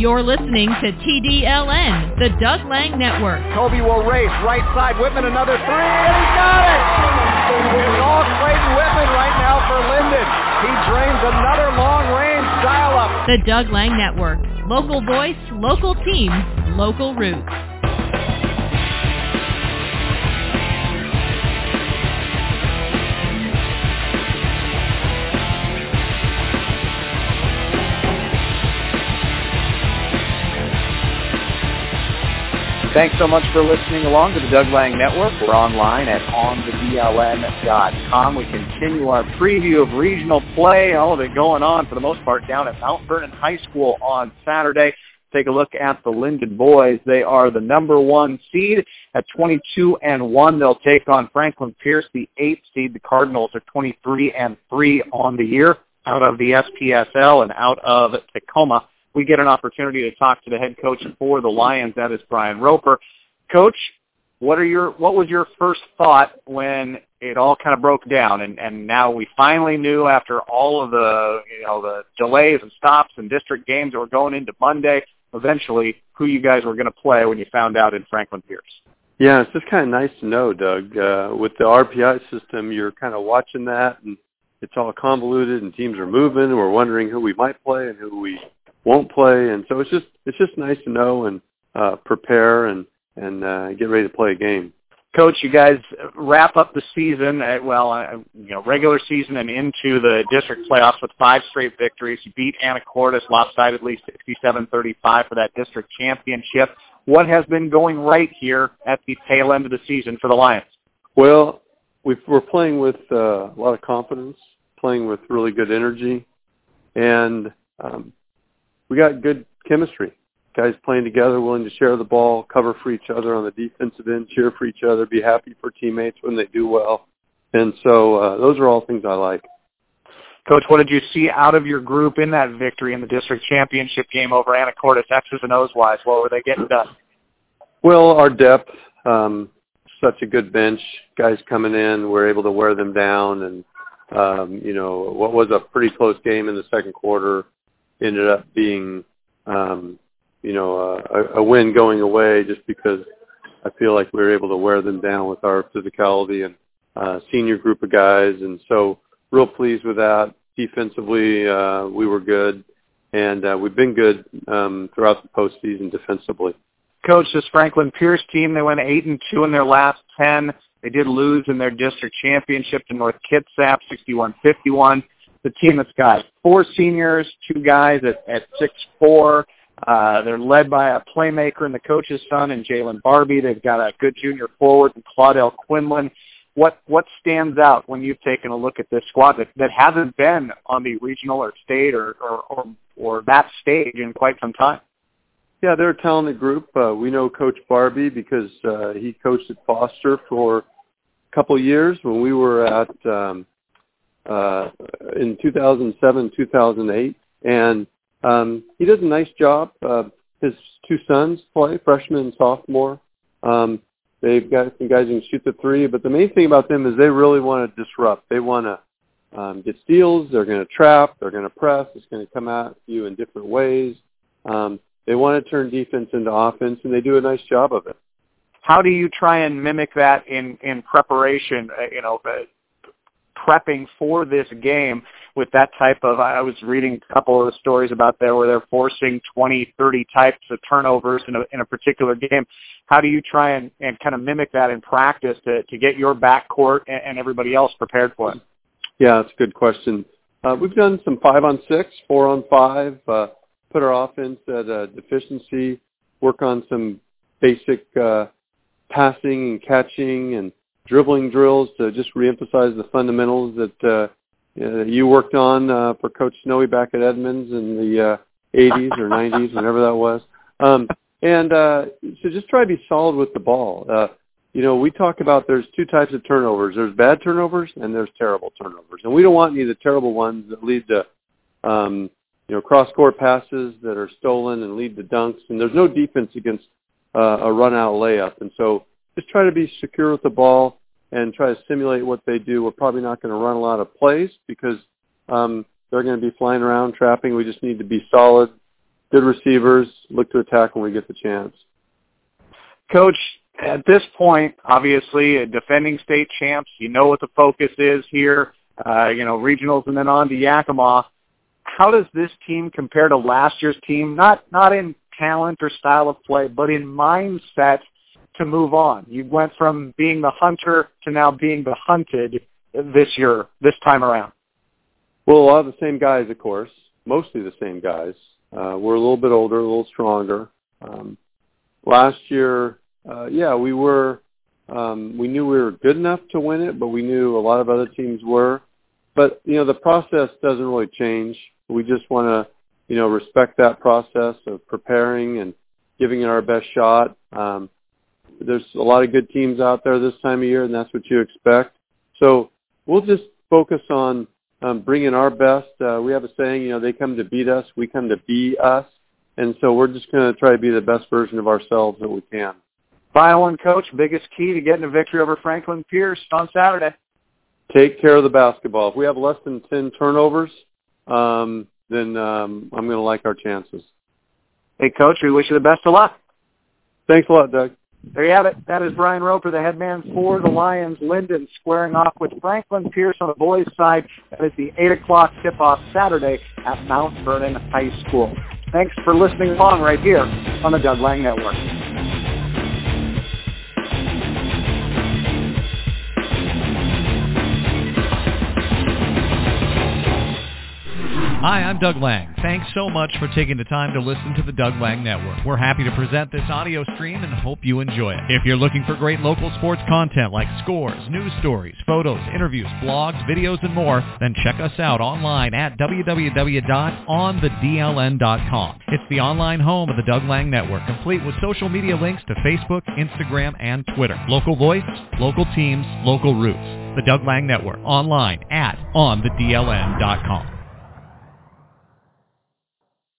You're listening to TDLN, the Doug Lang Network. Toby will race. Right side. Whitman another three, and he got it! It's all Clayton Whitman right now for Lynden. He drains another long-range dial-up. The Doug Lang Network. Local voice, local teams, local roots. Thanks so much for listening along to the Doug Lang Network. We're online at onthedln.com. We continue our preview of regional play, all of it going on for the most part down at Mount Vernon High School on Saturday. Take a look at the Lynden boys. They are the number one seed at 22 and 1. They'll take on Franklin Pierce, the eighth seed. The Cardinals are 23 and 3 on the year out of the SPSL and out of Tacoma we get an opportunity to talk to the head coach for the Lions. That is Brian Roper. Coach, what are your what was your first thought when it all kind of broke down and and now we finally knew after all of the you know the delays and stops and district games that were going into Monday eventually who you guys were going to play when you found out in Franklin Pierce. Yeah, it's just kind of nice to know, Doug. Uh, with the RPI system, you're kind of watching that, and it's all convoluted, and teams are moving. And we're wondering who we might play and who we won't play, and so it's just it's just nice to know and uh, prepare and and uh, get ready to play a game. Coach, you guys wrap up the season, at, well, uh, you know, regular season and into the district playoffs with five straight victories. You beat Anacortes lopsidedly 67-35 for that district championship. What has been going right here at the tail end of the season for the Lions? Well, we are playing with uh, a lot of confidence, playing with really good energy, and um, we got good chemistry. Guys playing together, willing to share the ball, cover for each other on the defensive end, cheer for each other, be happy for teammates when they do well. And so uh, those are all things I like. Coach, what did you see out of your group in that victory in the district championship game over Anacortes, X's and O's wise? What were they getting done? Well, our depth, um, such a good bench. Guys coming in, we're able to wear them down, and um, you know what was a pretty close game in the second quarter ended up being, um, you know, a, a win going away just because I feel like we were able to wear them down with our physicality and uh, senior group of guys. And so real pleased with that. Defensively, uh, we were good. And uh, we've been good um, throughout the postseason defensively. Coach, this Franklin Pierce team, they went 8 and 2 in their last 10. They did lose in their district championship to North Kitsap, 61-51 the team that's got four seniors, two guys at, at six four. Uh, they're led by a playmaker and the coach's son and Jalen Barbie. They've got a good junior forward and Claudel Quinlan. What what stands out when you've taken a look at this squad that, that hasn't been on the regional or state or, or, or, or that stage in quite some time? Yeah, they're a talented group. Uh, we know Coach Barbie because uh, he coached at Foster for a couple years when we were at um, in 2007, 2008, and um, he does a nice job. Uh, his two sons play, freshman and sophomore. Um, they've got some guys who can shoot the three, but the main thing about them is they really want to disrupt. They want to um, get steals. They're going to trap. They're going to press. It's going to come at you in different ways. Um, they want to turn defense into offense, and they do a nice job of it. How do you try and mimic that in in preparation? Uh, you know, prepping for this game with that type of I was reading a couple of the stories about there where they're forcing 20, 30 types of turnovers in a in a particular game. How do you try and, and kind of mimic that in practice to, to get your backcourt and, and everybody else prepared for it? Yeah, that's a good question. Uh, we've done some five on six, four on five, uh, put our offense at a deficiency, work on some basic uh, passing and catching and dribbling drills to just reemphasize the fundamentals that uh, you worked on uh, for Coach Snowy back at Edmonds in the uh, 80s or 90s, whenever that was. Um, and uh, so just try to be solid with the ball. Uh, you know, we talk about there's two types of turnovers. There's bad turnovers and there's terrible turnovers. And we don't want any of the terrible ones that lead to, um, you know, cross-court passes that are stolen and lead to dunks. And there's no defense against uh, a run-out layup. And so just try to be secure with the ball and try to simulate what they do. We're probably not going to run a lot of plays because um, they're going to be flying around trapping. We just need to be solid good receivers, look to attack when we get the chance. Coach, at this point, obviously, a defending state champs, you know what the focus is here, uh, you know, regionals and then on to Yakima. How does this team compare to last year's team? Not, not in talent or style of play, but in mindset to move on. You went from being the hunter to now being the hunted this year, this time around. Well, a lot of the same guys, of course, mostly the same guys. Uh, we're a little bit older, a little stronger. Um, last year, uh, yeah, we were. Um, we knew we were good enough to win it, but we knew a lot of other teams were. But you know, the process doesn't really change. We just want to, you know, respect that process of preparing and giving it our best shot. Um, there's a lot of good teams out there this time of year, and that's what you expect. So we'll just focus on um, bringing our best. Uh, we have a saying, you know, they come to beat us, we come to be us. And so we're just going to try to be the best version of ourselves that we can. Final one, Coach, biggest key to getting a victory over Franklin Pierce on Saturday? Take care of the basketball. If we have less than 10 turnovers, um, then um, I'm going to like our chances. Hey, Coach, we wish you the best of luck. Thanks a lot, Doug. There you have it. That is Brian Roper, the head man for the Lions. Lynden squaring off with Franklin Pierce on the boys' side. That is the 8 o'clock tip-off Saturday at Mount Vernon High School. Thanks for listening along right here on the Doug Lang Network. Hi, I'm Doug Lang. Thanks so much for taking the time to listen to the Doug Lang Network. We're happy to present this audio stream and hope you enjoy it. If you're looking for great local sports content like scores, news stories, photos, interviews, blogs, videos, and more, then check us out online at www.onthedln.com. It's the online home of the Doug Lang Network, complete with social media links to Facebook, Instagram, and Twitter. Local voice, local teams, local roots. The Doug Lang Network, online at onthedln.com.